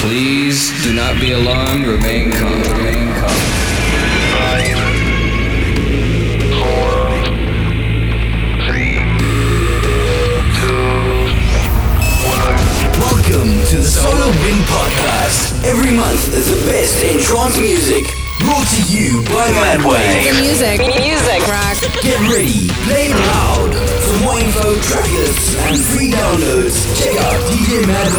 Please do not be alarmed. Remain calm. Remain calm. Five, four, three, two, one. Welcome to the Solar Wind Podcast. Every month is the best in trance music. Brought to you by Madwave. Music. Music. Rock. Get ready, play loud. For more info, track lists, and free downloads, check out djmadwave.com.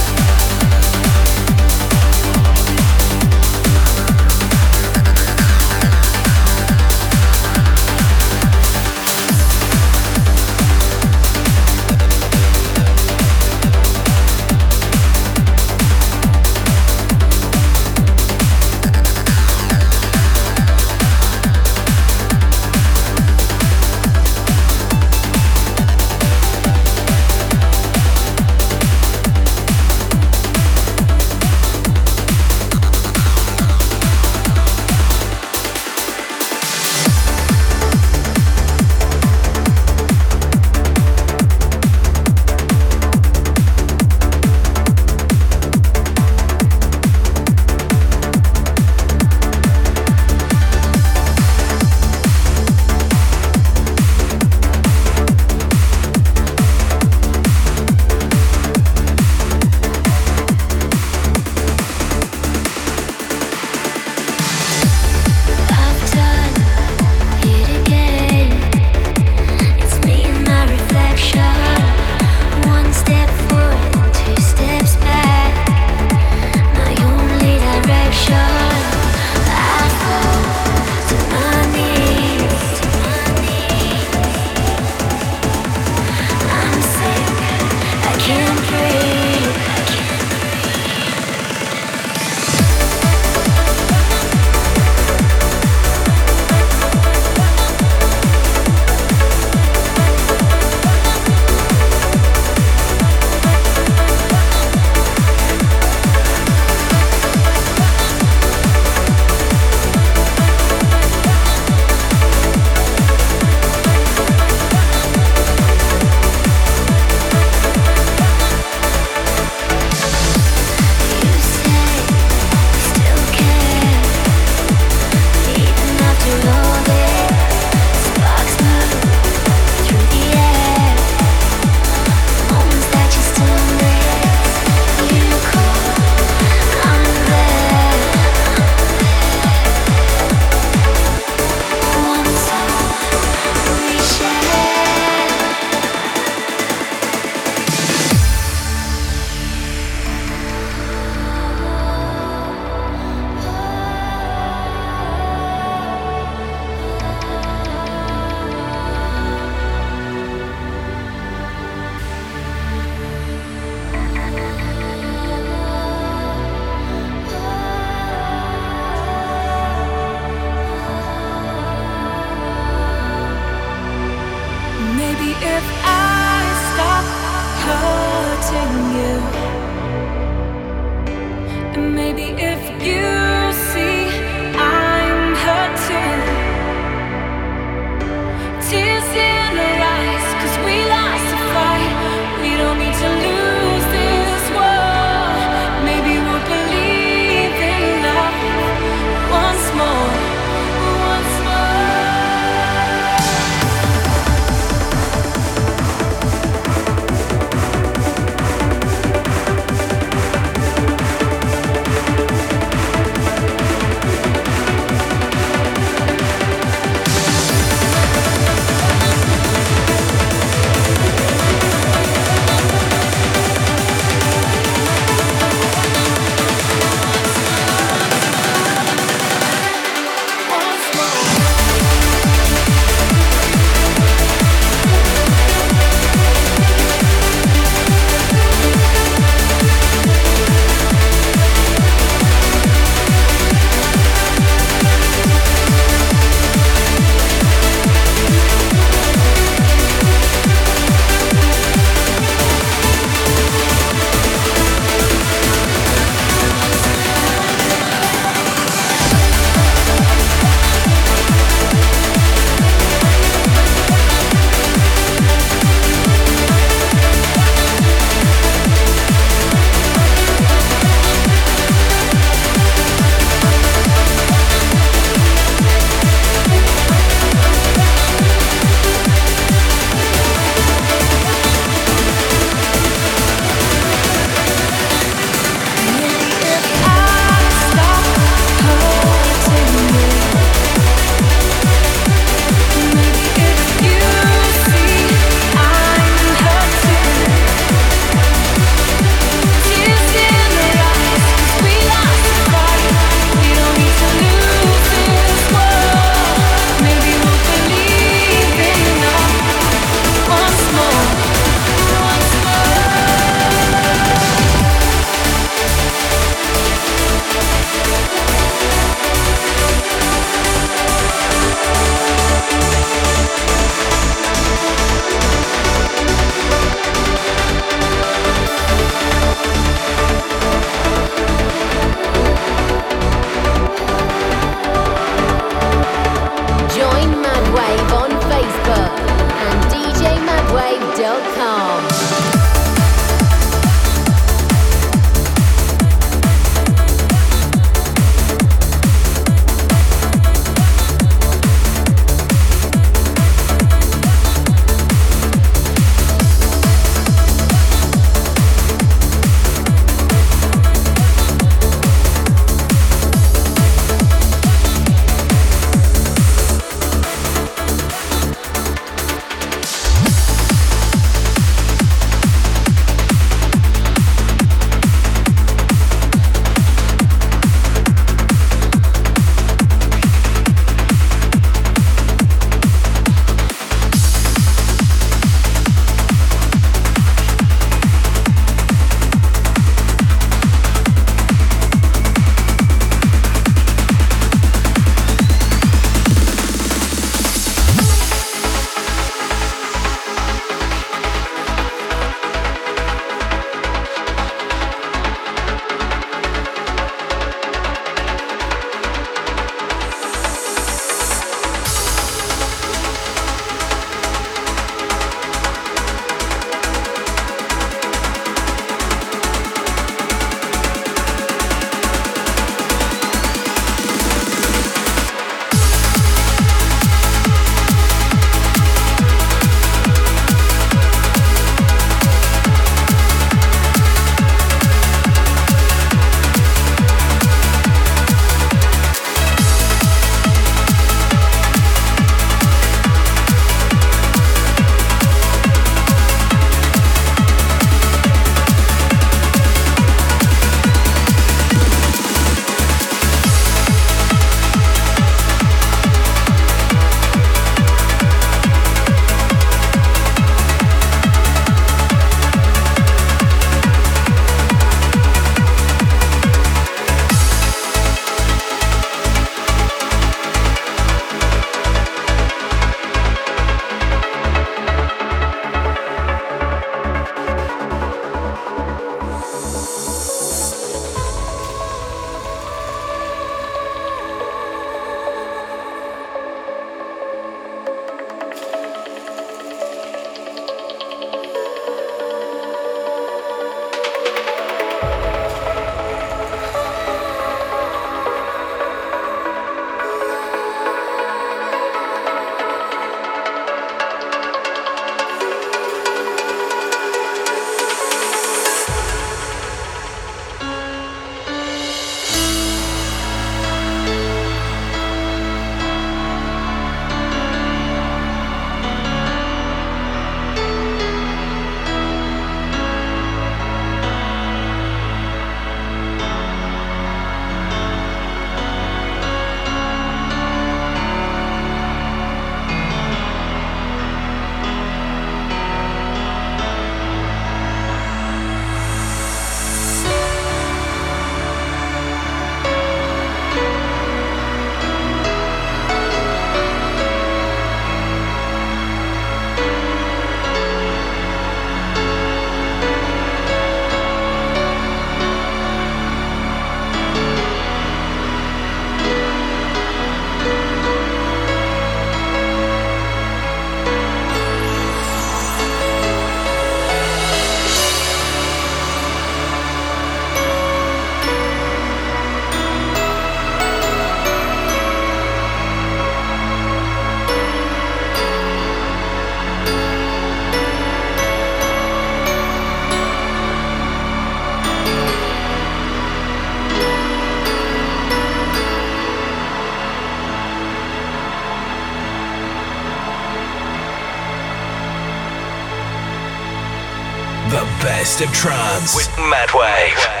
of trance with Madwave.